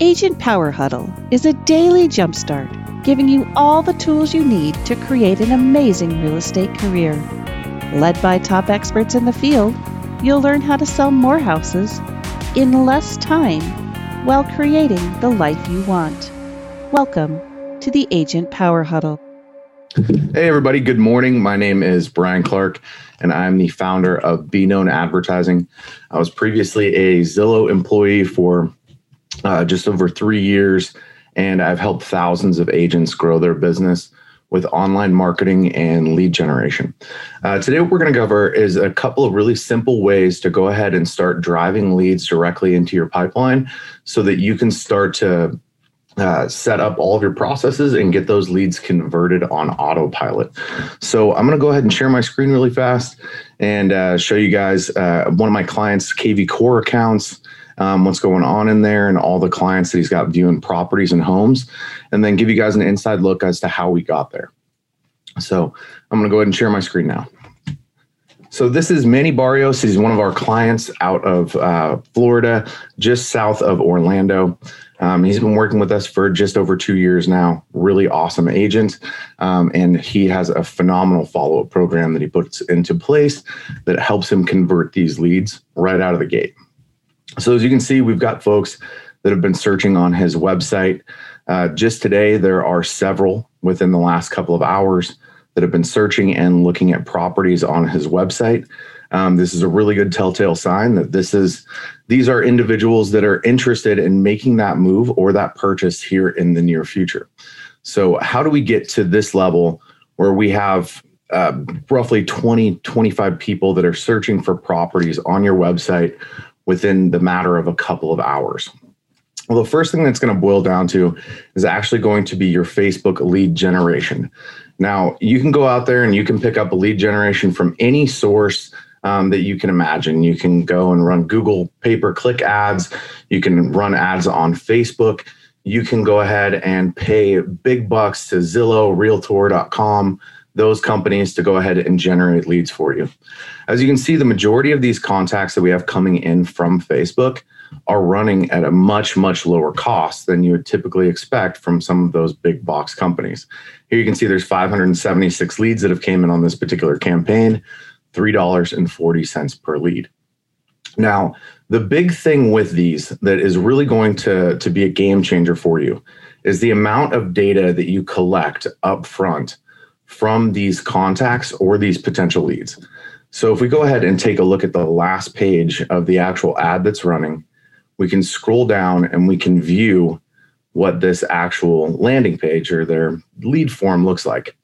Agent Power Huddle is a daily jumpstart, giving you all the tools you need to create an amazing real estate career. Led by top experts in the field, you'll learn how to sell more houses in less time while creating the life you want. Welcome to the Agent Power Huddle. Hey, everybody. Good morning. My name is Brian Clark, and I'm the founder of Be Known Advertising. I was previously a Zillow employee for uh, just over three years, and I've helped thousands of agents grow their business with online marketing and lead generation. Uh, today, what we're going to cover is a couple of really simple ways to go ahead and start driving leads directly into your pipeline so that you can start to uh, set up all of your processes and get those leads converted on autopilot. So I'm going to go ahead and share my screen really fast and uh, show you guys uh, one of my clients' KV Core accounts um, what's going on in there and all the clients that he's got viewing properties and homes, and then give you guys an inside look as to how we got there. So I'm going to go ahead and share my screen now. So this is Manny Barrios. He's one of our clients out of uh, Florida, just south of Orlando. Um, he's been working with us for just over two years now. Really awesome agent, um, and he has a phenomenal follow-up program that he puts into place that helps him convert these leads right out of the gate. So as you can see, we've got folks that have been searching on his website. Uh, just today, there are several within the last couple of hours that have been searching and looking at properties on his website. Um, this is a really good telltale sign that this is these are individuals that are interested in making that move or that purchase here in the near future. So, how do we get to this level where we have uh, roughly 20, 25 people that are searching for properties on your website within the matter of a couple of hours. Well, the first thing that's going to boil down to is actually going to be your Facebook lead generation. Now, you can go out there and you can pick up a lead generation from any source um, that you can imagine. You can go and run Google pay per click ads, you can run ads on Facebook. You can go ahead and pay big bucks to Zillow, Realtor.com, those companies to go ahead and generate leads for you. As you can see, the majority of these contacts that we have coming in from Facebook are running at a much, much lower cost than you would typically expect from some of those big box companies. Here you can see there's 576 leads that have came in on this particular campaign, $3.40 per lead. Now, the big thing with these that is really going to, to be a game changer for you is the amount of data that you collect up front from these contacts or these potential leads. So if we go ahead and take a look at the last page of the actual ad that's running, we can scroll down and we can view what this actual landing page or their lead form looks like.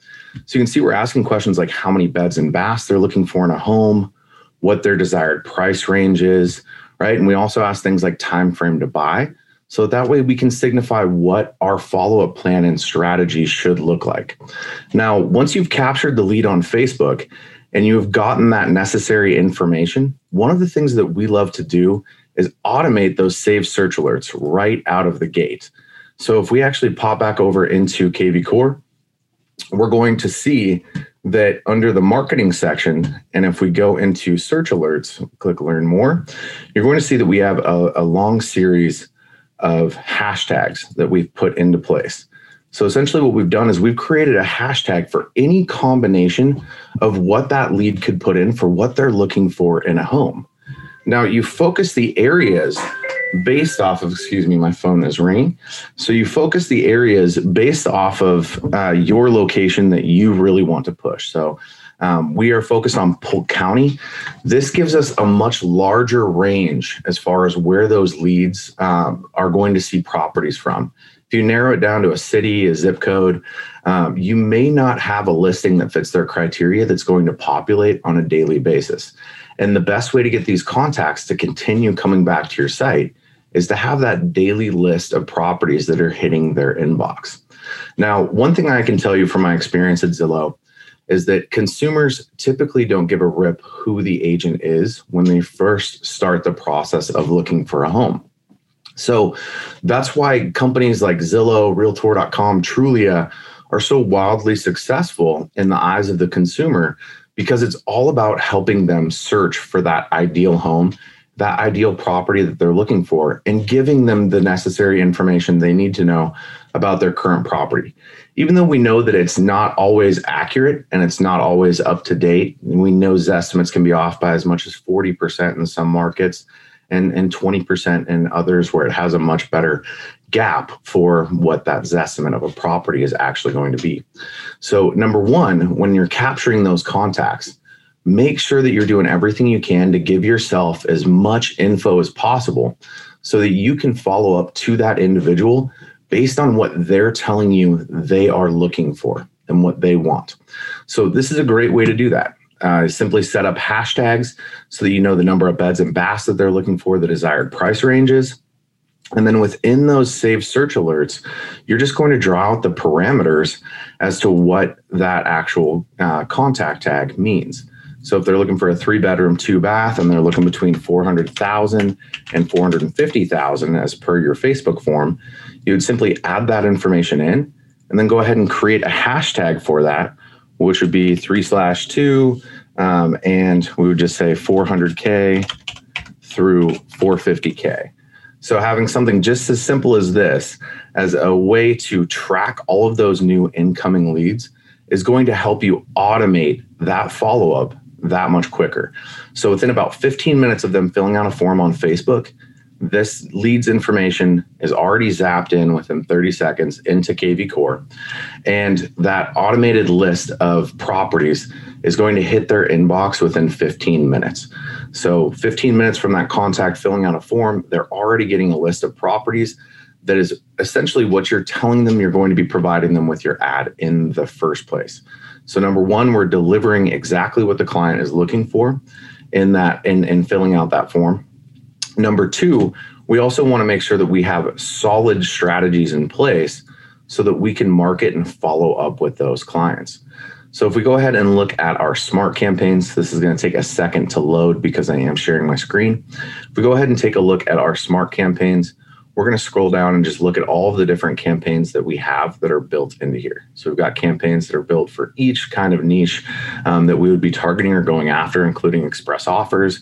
So you can see we're asking questions like how many beds and baths they're looking for in a home, what their desired price range is, right? And we also ask things like time frame to buy. So that way we can signify what our follow up plan and strategy should look like. Now, once you've captured the lead on Facebook and you have gotten that necessary information, one of the things that we love to do is automate those saved search alerts right out of the gate. So if we actually pop back over into KV Core, we're going to see that under the marketing section, and if we go into search alerts, click learn more, you're going to see that we have a, a long series of hashtags that we've put into place. So essentially, what we've done is we've created a hashtag for any combination of what that lead could put in for what they're looking for in a home. Now, you focus the areas based off of, excuse me, my phone is ringing. So you focus the areas based off of uh, your location that you really want to push. So um, we are focused on Polk County. This gives us a much larger range as far as where those leads um, are going to see properties from. If you narrow it down to a city, a zip code, um, you may not have a listing that fits their criteria that's going to populate on a daily basis. And the best way to get these contacts to continue coming back to your site is to have that daily list of properties that are hitting their inbox. Now, one thing I can tell you from my experience at Zillow is that consumers typically don't give a rip who the agent is when they first start the process of looking for a home. So that's why companies like Zillow, Realtor.com, Trulia are so wildly successful in the eyes of the consumer because it's all about helping them search for that ideal home that ideal property that they're looking for and giving them the necessary information they need to know about their current property. Even though we know that it's not always accurate and it's not always up to date, we know estimates can be off by as much as 40% in some markets and, and 20% in others where it has a much better gap for what that estimate of a property is actually going to be. So, number one, when you're capturing those contacts, make sure that you're doing everything you can to give yourself as much info as possible so that you can follow up to that individual based on what they're telling you they are looking for and what they want. So, this is a great way to do that. Uh, simply set up hashtags so that you know the number of beds and baths that they're looking for, the desired price ranges. And then within those saved search alerts, you're just going to draw out the parameters as to what that actual uh, contact tag means. So if they're looking for a three bedroom, two bath, and they're looking between 400,000 and 450,000 as per your Facebook form, you would simply add that information in and then go ahead and create a hashtag for that, which would be three slash two. Um, and we would just say 400K through 450K. So having something just as simple as this as a way to track all of those new incoming leads is going to help you automate that follow up that much quicker. So within about 15 minutes of them filling out a form on Facebook, this leads information is already zapped in within 30 seconds into KV Core. And that automated list of properties is going to hit their inbox within 15 minutes. So, 15 minutes from that contact filling out a form, they're already getting a list of properties that is essentially what you're telling them you're going to be providing them with your ad in the first place. So number one, we're delivering exactly what the client is looking for in that in, in filling out that form. Number two, we also want to make sure that we have solid strategies in place so that we can market and follow up with those clients. So if we go ahead and look at our smart campaigns, this is going to take a second to load because I am sharing my screen. If we go ahead and take a look at our smart campaigns, we're going to scroll down and just look at all of the different campaigns that we have that are built into here. So we've got campaigns that are built for each kind of niche um, that we would be targeting or going after, including express offers.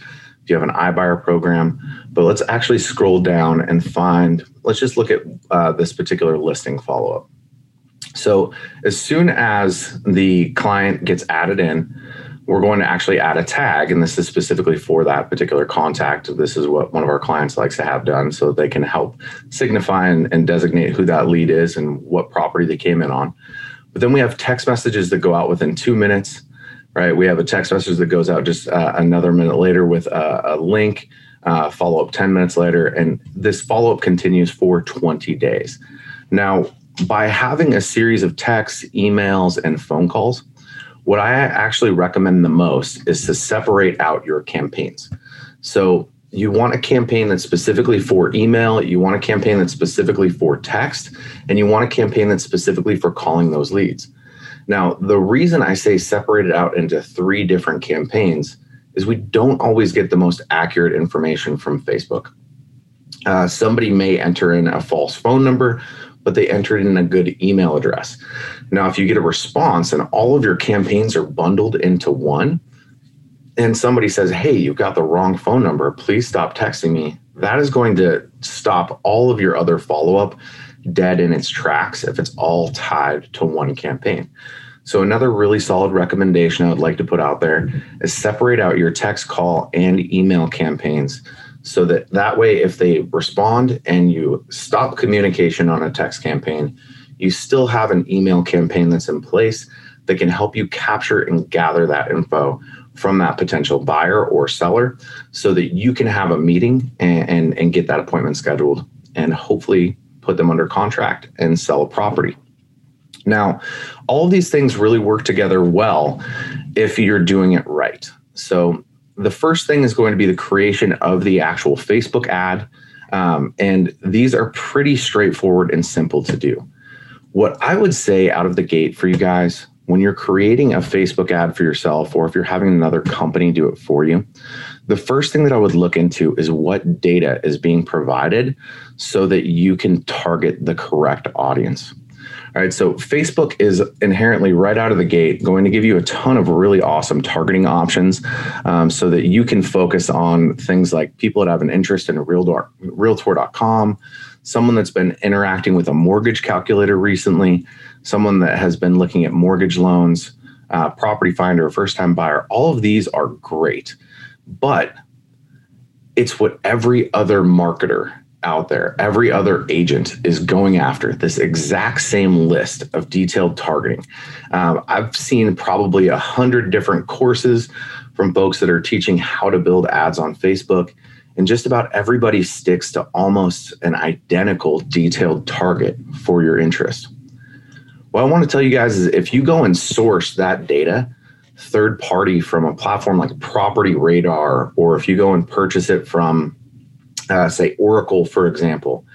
You have an iBuyer program, but let's actually scroll down and find, let's just look at uh, this particular listing follow up. So as soon as the client gets added in, we're going to actually add a tag, and this is specifically for that particular contact. This is what one of our clients likes to have done so they can help signify and, and designate who that lead is and what property they came in on. But then we have text messages that go out within two minutes, right? We have a text message that goes out just uh, another minute later with a, a link, uh, follow up 10 minutes later, and this follow up continues for 20 days. Now, by having a series of texts, emails, and phone calls, what I actually recommend the most is to separate out your campaigns. So you want a campaign that's specifically for email, you want a campaign that's specifically for text, and you want a campaign that's specifically for calling those leads. Now, the reason I say separate it out into three different campaigns is we don't always get the most accurate information from Facebook. Uh, somebody may enter in a false phone number but they entered in a good email address. Now, if you get a response and all of your campaigns are bundled into one, and somebody says, Hey, you've got the wrong phone number, please stop texting me, that is going to stop all of your other follow up dead in its tracks if it's all tied to one campaign. So, another really solid recommendation I would like to put out there is separate out your text call and email campaigns so that that way if they respond and you stop communication on a text campaign you still have an email campaign that's in place that can help you capture and gather that info from that potential buyer or seller so that you can have a meeting and, and, and get that appointment scheduled and hopefully put them under contract and sell a property now all of these things really work together well if you're doing it right so the first thing is going to be the creation of the actual Facebook ad. Um, and these are pretty straightforward and simple to do. What I would say out of the gate for you guys when you're creating a Facebook ad for yourself, or if you're having another company do it for you, the first thing that I would look into is what data is being provided so that you can target the correct audience. All right, so Facebook is inherently right out of the gate going to give you a ton of really awesome targeting options um, so that you can focus on things like people that have an interest in a realtor, realtor.com, someone that's been interacting with a mortgage calculator recently, someone that has been looking at mortgage loans, uh, property finder, first time buyer. All of these are great, but it's what every other marketer out there, every other agent is going after this exact same list of detailed targeting. Um, I've seen probably a hundred different courses from folks that are teaching how to build ads on Facebook, and just about everybody sticks to almost an identical detailed target for your interest. What I want to tell you guys is if you go and source that data third party from a platform like Property Radar, or if you go and purchase it from uh, say Oracle, for example,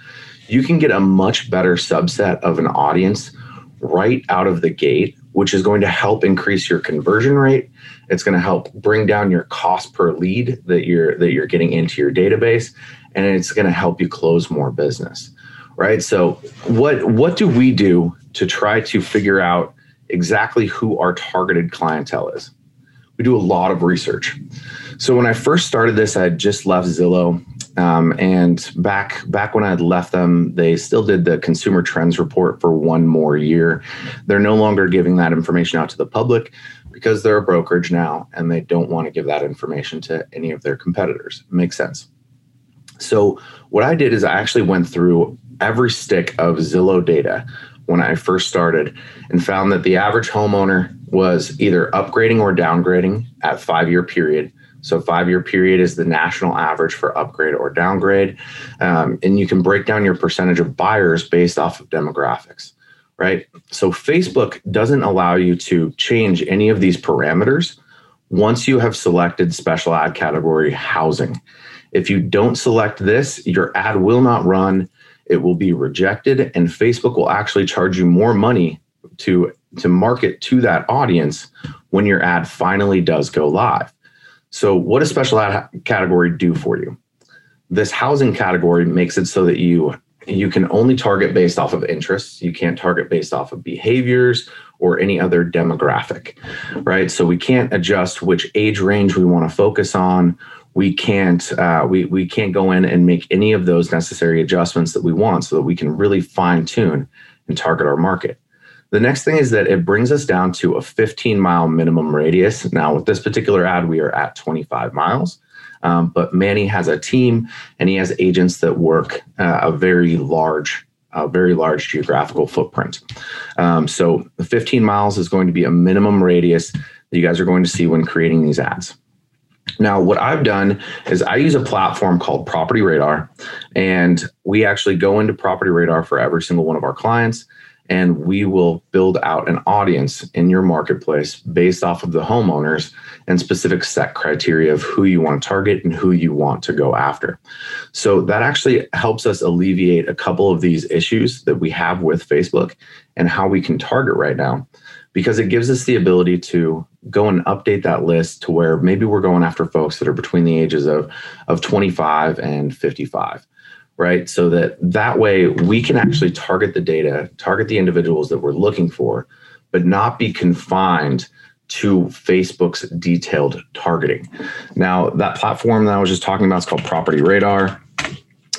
you can get a much better subset of an audience right out of the gate, which is going to help increase your conversion rate. It's going to help bring down your cost per lead that you're that you're getting into your database, and it's going to help you close more business. Right. So what what do we do to try to figure out exactly who our targeted clientele is? We do a lot of research. So when I first started this, I had just left Zillow um, and back back when I had left them, they still did the consumer trends report for one more year. They're no longer giving that information out to the public because they're a brokerage now, and they don't want to give that information to any of their competitors. It makes sense. So what I did is I actually went through every stick of Zillow data when I first started and found that the average homeowner was either upgrading or downgrading at five year period so five year period is the national average for upgrade or downgrade. Um, and you can break down your percentage of buyers based off of demographics, right? So Facebook doesn't allow you to change any of these parameters once you have selected special ad category housing. If you don't select this, your ad will not run. It will be rejected, and Facebook will actually charge you more money to, to market to that audience when your ad finally does go live. So, what does special ad category do for you? This housing category makes it so that you you can only target based off of interests. You can't target based off of behaviors or any other demographic, right? So we can't adjust which age range we want to focus on. We can't uh, we we can't go in and make any of those necessary adjustments that we want, so that we can really fine tune and target our market. The next thing is that it brings us down to a 15 mile minimum radius. Now, with this particular ad, we are at 25 miles. Um, but Manny has a team and he has agents that work uh, a very large, a very large geographical footprint. Um, so, 15 miles is going to be a minimum radius that you guys are going to see when creating these ads. Now, what I've done is I use a platform called Property Radar, and we actually go into Property Radar for every single one of our clients and we will build out an audience in your marketplace based off of the homeowners and specific set criteria of who you want to target and who you want to go after. So that actually helps us alleviate a couple of these issues that we have with Facebook and how we can target right now because it gives us the ability to go and update that list to where maybe we're going after folks that are between the ages of of 25 and 55 right? So that that way we can actually target the data, target the individuals that we're looking for, but not be confined to Facebook's detailed targeting. Now, that platform that I was just talking about is called Property Radar.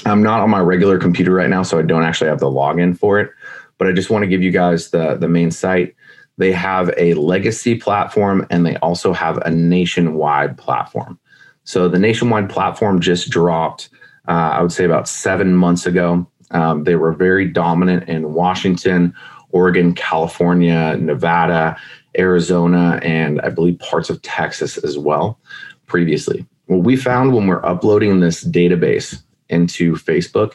I'm not on my regular computer right now, so I don't actually have the login for it, but I just want to give you guys the, the main site. They have a legacy platform and they also have a nationwide platform. So the nationwide platform just dropped uh, I would say about seven months ago. Um, they were very dominant in Washington, Oregon, California, Nevada, Arizona, and I believe parts of Texas as well previously. What we found when we're uploading this database into Facebook,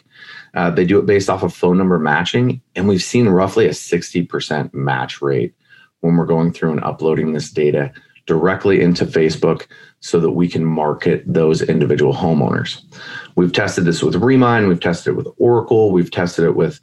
uh, they do it based off of phone number matching, and we've seen roughly a 60% match rate when we're going through and uploading this data directly into Facebook so that we can market those individual homeowners. We've tested this with Remine, we've tested it with Oracle, we've tested it with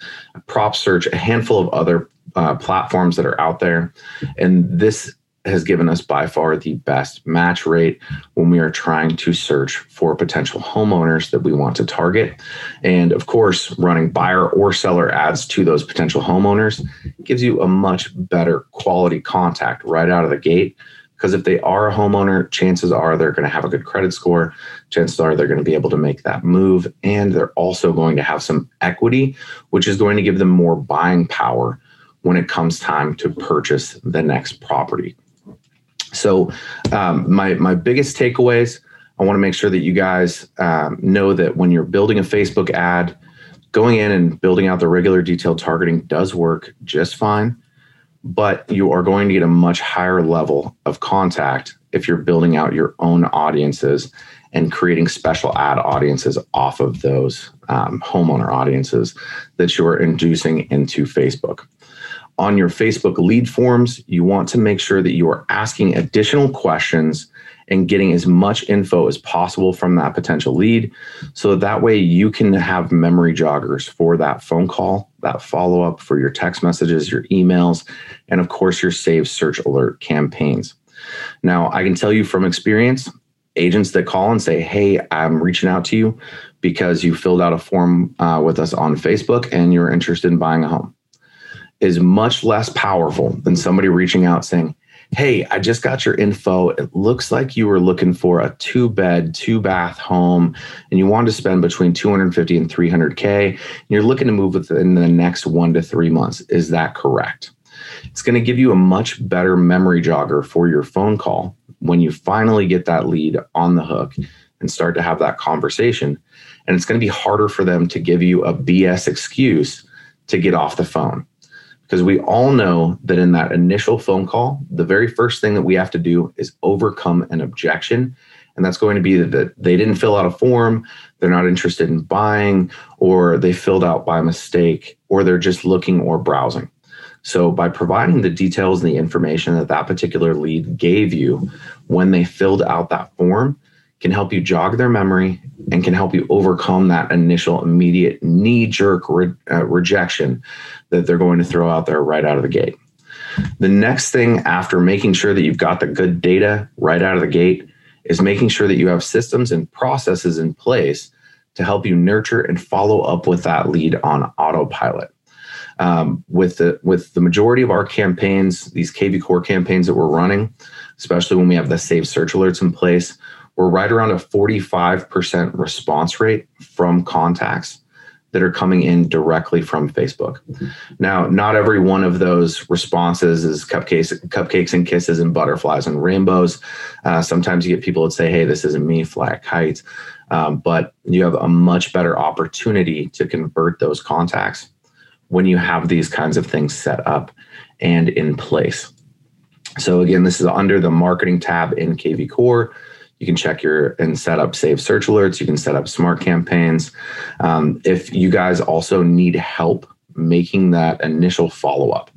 PropSearch, a handful of other uh, platforms that are out there. And this has given us by far the best match rate when we are trying to search for potential homeowners that we want to target. And of course, running buyer or seller ads to those potential homeowners gives you a much better quality contact right out of the gate. Because if they are a homeowner, chances are they're going to have a good credit score. Chances are they're going to be able to make that move. And they're also going to have some equity, which is going to give them more buying power when it comes time to purchase the next property. So, um, my my biggest takeaways. I want to make sure that you guys um, know that when you're building a Facebook ad, going in and building out the regular detailed targeting does work just fine, but you are going to get a much higher level of contact if you're building out your own audiences and creating special ad audiences off of those um, homeowner audiences that you're inducing into Facebook. On your Facebook lead forms, you want to make sure that you are asking additional questions and getting as much info as possible from that potential lead. So that way you can have memory joggers for that phone call, that follow up for your text messages, your emails, and of course, your save search alert campaigns. Now, I can tell you from experience, agents that call and say, Hey, I'm reaching out to you because you filled out a form uh, with us on Facebook and you're interested in buying a home is much less powerful than somebody reaching out saying, Hey, I just got your info. It looks like you were looking for a two bed, two bath home, and you want to spend between 250 and 300K. And you're looking to move within the next one to three months. Is that correct? It's going to give you a much better memory jogger for your phone call when you finally get that lead on the hook and start to have that conversation. And it's going to be harder for them to give you a BS excuse to get off the phone because we all know that in that initial phone call, the very first thing that we have to do is overcome an objection. And that's going to be that they didn't fill out a form, they're not interested in buying, or they filled out by mistake, or they're just looking or browsing. So, by providing the details and the information that that particular lead gave you when they filled out that form, can help you jog their memory and can help you overcome that initial immediate knee jerk re- uh, rejection that they're going to throw out there right out of the gate. The next thing after making sure that you've got the good data right out of the gate is making sure that you have systems and processes in place to help you nurture and follow up with that lead on autopilot. Um, with the with the majority of our campaigns, these KV Core campaigns that we're running, especially when we have the save search alerts in place, we're right around a 45% response rate from contacts that are coming in directly from Facebook. Now, not every one of those responses is cupcakes, cupcakes and kisses and butterflies and rainbows. Uh, sometimes you get people that say, "Hey, this isn't me, fly kite," um, but you have a much better opportunity to convert those contacts when you have these kinds of things set up and in place. So again, this is under the marketing tab in KV Core. You can check your and set up save search alerts. You can set up smart campaigns. Um, if you guys also need help making that initial follow up,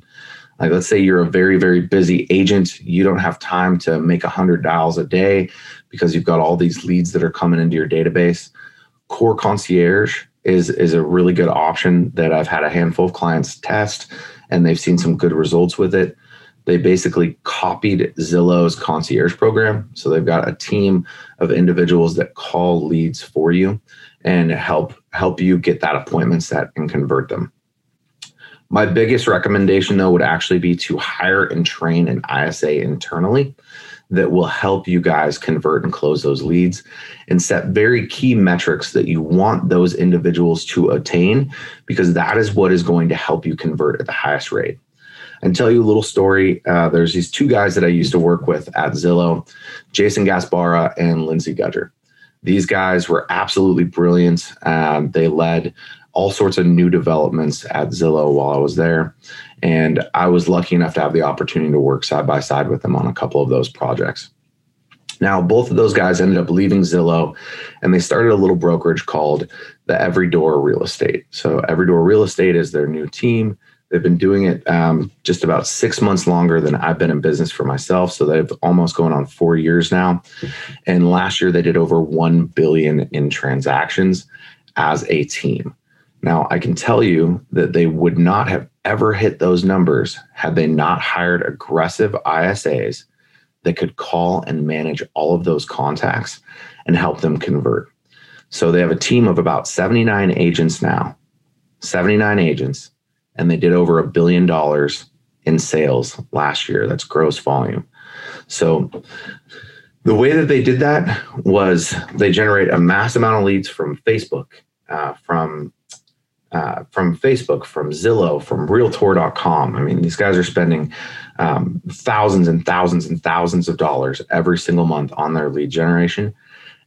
like let's say you're a very very busy agent, you don't have time to make a hundred dials a day because you've got all these leads that are coming into your database. Core Concierge is is a really good option that I've had a handful of clients test, and they've seen some good results with it they basically copied Zillow's concierge program. So they've got a team of individuals that call leads for you and help help you get that appointment set and convert them. My biggest recommendation though would actually be to hire and train an ISA internally that will help you guys convert and close those leads and set very key metrics that you want those individuals to attain because that is what is going to help you convert at the highest rate and tell you a little story. Uh, there's these two guys that I used to work with at Zillow, Jason Gaspara and Lindsay Gudger. These guys were absolutely brilliant. Um, they led all sorts of new developments at Zillow while I was there. And I was lucky enough to have the opportunity to work side by side with them on a couple of those projects. Now, both of those guys ended up leaving Zillow and they started a little brokerage called the Every Door Real Estate. So, Every Door Real Estate is their new team. They've been doing it um, just about six months longer than I've been in business for myself. So they've almost going on four years now. And last year they did over 1 billion in transactions as a team. Now, I can tell you that they would not have ever hit those numbers had they not hired aggressive ISAs that could call and manage all of those contacts and help them convert. So they have a team of about 79 agents now, 79 agents, and they did over a billion dollars in sales last year. That's gross volume. So the way that they did that was they generate a mass amount of leads from Facebook, uh, from uh, from Facebook, from Zillow, from Realtor.com. I mean, these guys are spending um, thousands and thousands and thousands of dollars every single month on their lead generation.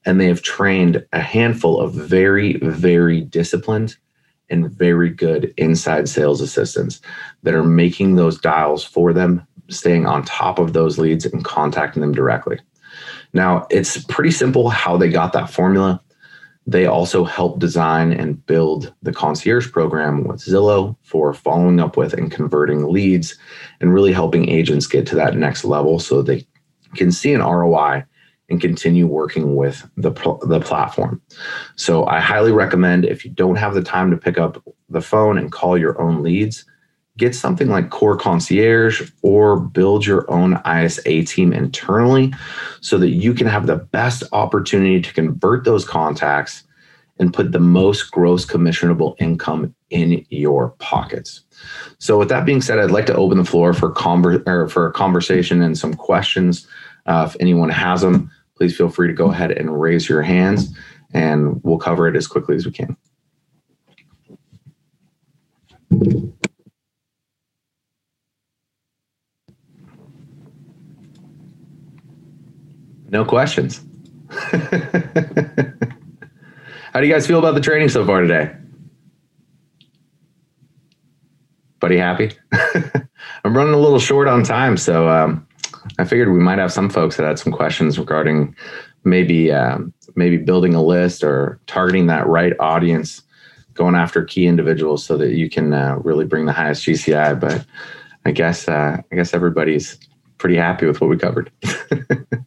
And they have trained a handful of very, very disciplined and very good inside sales assistants that are making those dials for them, staying on top of those leads and contacting them directly. Now, it's pretty simple how they got that formula. They also help design and build the concierge program with Zillow for following up with and converting leads and really helping agents get to that next level so they can see an ROI and continue working with the, the platform. So I highly recommend if you don't have the time to pick up the phone and call your own leads, get something like Core Concierge or build your own ISA team internally so that you can have the best opportunity to convert those contacts and put the most gross commissionable income in your pockets. So, with that being said, I'd like to open the floor for conver- or for a conversation and some questions. Uh, if anyone has them, please feel free to go ahead and raise your hands, and we'll cover it as quickly as we can. No questions. How do you guys feel about the training so far today? Buddy, happy? I'm running a little short on time, so um, I figured we might have some folks that had some questions regarding maybe um, maybe building a list or targeting that right audience, going after key individuals so that you can uh, really bring the highest GCI. But I guess uh, I guess everybody's pretty happy with what we covered.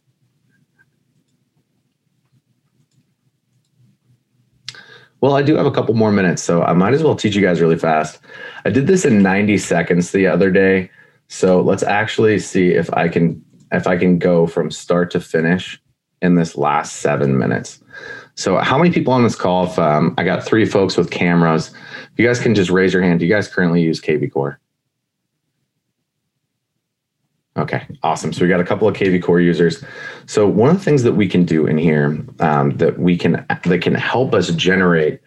Well, I do have a couple more minutes, so I might as well teach you guys really fast. I did this in 90 seconds the other day, so let's actually see if I can if I can go from start to finish in this last seven minutes. So, how many people on this call? If um, I got three folks with cameras, if you guys can just raise your hand. Do you guys currently use KV Core? Okay, awesome. So we got a couple of KV Core users. So one of the things that we can do in here um, that we can that can help us generate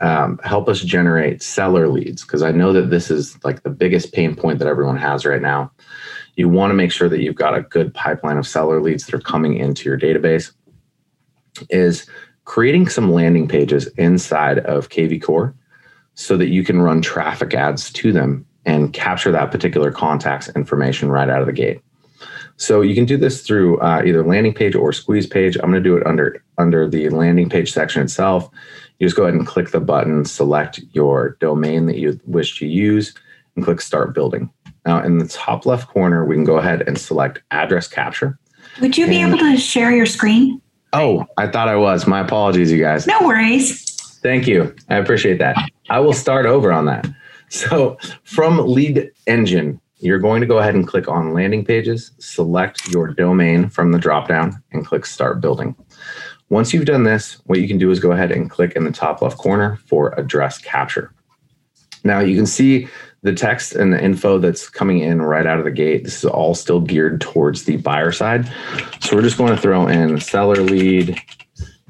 um, help us generate seller leads because I know that this is like the biggest pain point that everyone has right now. You want to make sure that you've got a good pipeline of seller leads that are coming into your database. Is creating some landing pages inside of KV Core so that you can run traffic ads to them and capture that particular contact's information right out of the gate. So you can do this through uh, either landing page or squeeze page. I'm going to do it under under the landing page section itself. You just go ahead and click the button, select your domain that you wish to use, and click Start Building. Now, in the top left corner, we can go ahead and select Address Capture. Would you be able to share your screen? Oh, I thought I was. My apologies, you guys. No worries. Thank you. I appreciate that. I will start over on that. So from Lead Engine, you're going to go ahead and click on landing pages, select your domain from the dropdown, and click start building. Once you've done this, what you can do is go ahead and click in the top left corner for address capture. Now you can see the text and the info that's coming in right out of the gate. This is all still geared towards the buyer side. So we're just going to throw in seller lead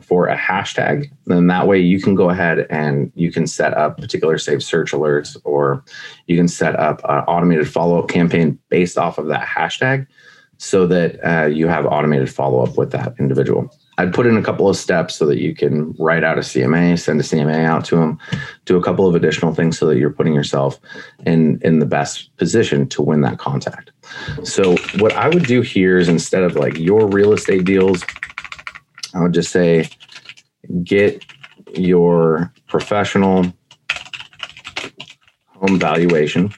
for a hashtag, then that way you can go ahead and you can set up particular saved search alerts or you can set up an automated follow up campaign based off of that hashtag so that uh, you have automated follow up with that individual. I'd put in a couple of steps so that you can write out a CMA, send a CMA out to them, do a couple of additional things so that you're putting yourself in in the best position to win that contact. So what I would do here is instead of like your real estate deals, I would just say get your professional home valuation.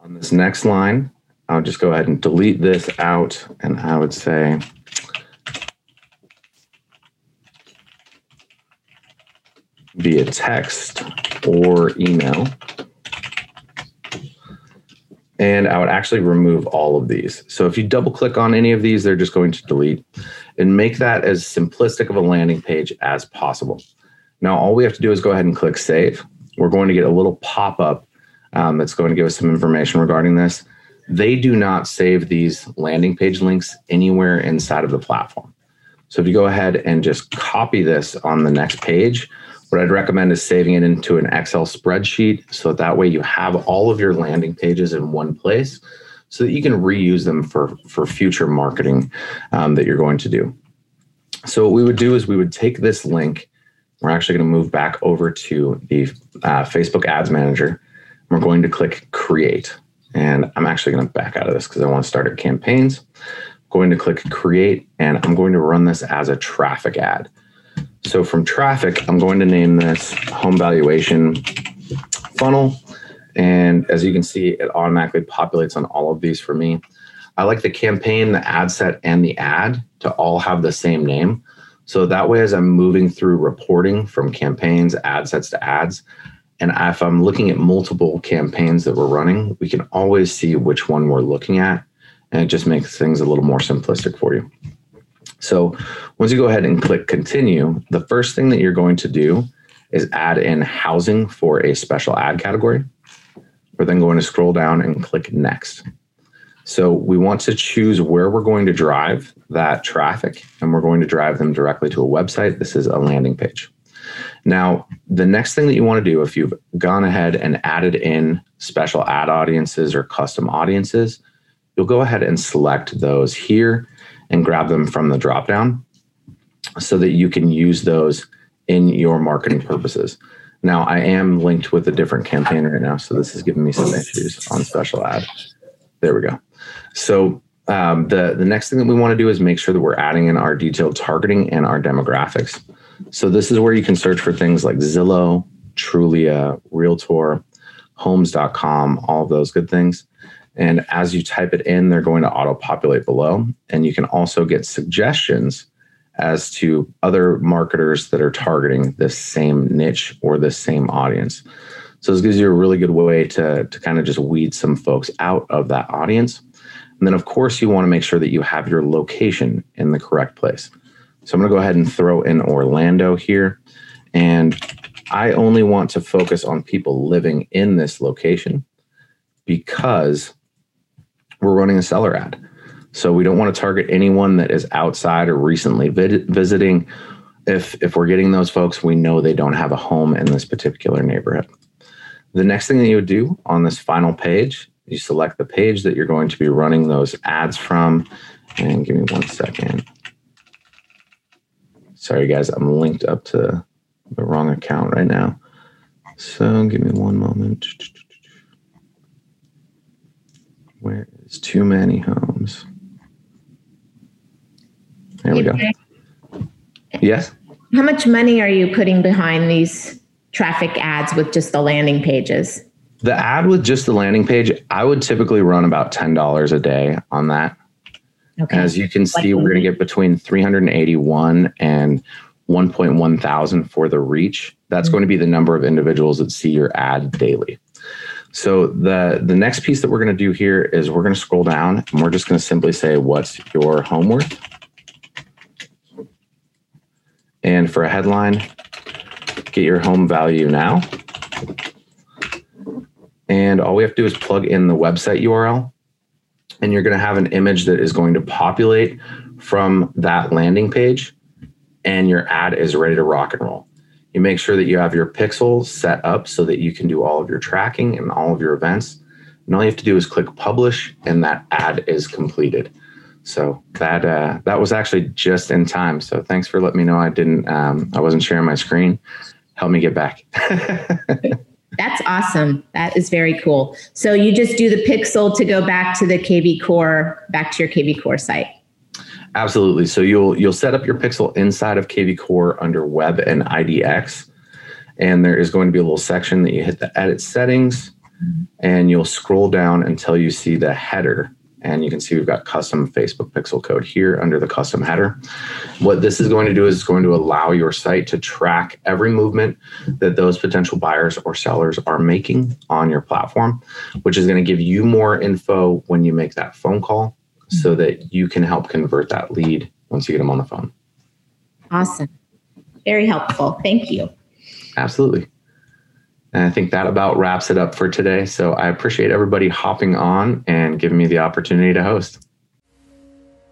On this next line, I'll just go ahead and delete this out and I would say via text or email. And I would actually remove all of these. So if you double click on any of these, they're just going to delete and make that as simplistic of a landing page as possible. Now, all we have to do is go ahead and click save. We're going to get a little pop up um, that's going to give us some information regarding this. They do not save these landing page links anywhere inside of the platform. So if you go ahead and just copy this on the next page, what I'd recommend is saving it into an Excel spreadsheet so that, way you have all of your landing pages in one place so that you can reuse them for, for future marketing um, that you're going to do. So what we would do is we would take this link. We're actually going to move back over to the uh, Facebook Ads Manager. We're going to click Create. And I'm actually going to back out of this because I want to start at campaigns. I'm going to click Create, and I'm going to run this as a traffic ad. So from traffic, I'm going to name this home valuation funnel. And as you can see, it automatically populates on all of these for me. I like the campaign, the ad set, and the ad to all have the same name. So that way, as I'm moving through reporting from campaigns, ad sets to ads, and if I'm looking at multiple campaigns that we're running, we can always see which one we're looking at. And it just makes things a little more simplistic for you. So once you go ahead and click continue, the first thing that you're going to do is add in housing for a special ad category. We're then going to scroll down and click next. So we want to choose where we're going to drive that traffic and we're going to drive them directly to a website. This is a landing page. Now, the next thing that you want to do if you've gone ahead and added in special ad audiences or custom audiences, you'll go ahead and select those here and grab them from the dropdown so that you can use those in your marketing purposes. Now, I am linked with a different campaign right now, so this is giving me some issues on special ad. There we go. So um, the the next thing that we want to do is make sure that we're adding in our detailed targeting and our demographics. So this is where you can search for things like Zillow, Trulia, Realtor, Homes.com, all of those good things. And as you type it in, they're going to auto populate below. And you can also get suggestions as to other marketers that are targeting this same niche or this same audience. So this gives you a really good way to, to kind of just weed some folks out of that audience. And then, of course, you want to make sure that you have your location in the correct place. So I'm going to go ahead and throw in Orlando here. And I only want to focus on people living in this location because we're running a seller ad. So we don't want to target anyone that is outside or recently vid- visiting. If if we're getting those folks, we know they don't have a home in this particular neighborhood. The next thing that you would do on this final page, you select the page that you're going to be running those ads from. And give me one second. Sorry, guys, I'm linked up to the wrong account right now. So give me one moment. Where is too many homes? There we go. Yes. How much money are you putting behind these traffic ads with just the landing pages? The ad with just the landing page, I would typically run about $10 a day on that. Okay. As you can see, we're going to get between 381 and 1.1 thousand for the reach. That's mm-hmm. going to be the number of individuals that see your ad daily. So the the next piece that we're going to do here is we're going to scroll down and we're just going to simply say what's your home worth. And for a headline, get your home value now. And all we have to do is plug in the website URL. And you're going to have an image that is going to populate from that landing page. And your ad is ready to rock and roll. You make sure that you have your pixel set up so that you can do all of your tracking and all of your events. And all you have to do is click publish, and that ad is completed. So that uh, that was actually just in time. So thanks for letting me know I didn't um, I wasn't sharing my screen. Help me get back. That's awesome. That is very cool. So you just do the pixel to go back to the KV Core, back to your KV Core site. Absolutely. So you'll you'll set up your pixel inside of KV Core under Web and IDX, and there is going to be a little section that you hit the Edit Settings, and you'll scroll down until you see the header And you can see we've got custom Facebook pixel code here under the custom header. What this is going to do is it's going to allow your site to track every movement that those potential buyers or sellers are making on your platform, which is going to give you more info when you make that phone call so that you can help convert that lead once you get them on the phone. Awesome. Very helpful. Thank you. Absolutely. And I think that about wraps it up for today. So I appreciate everybody hopping on and giving me the opportunity to host.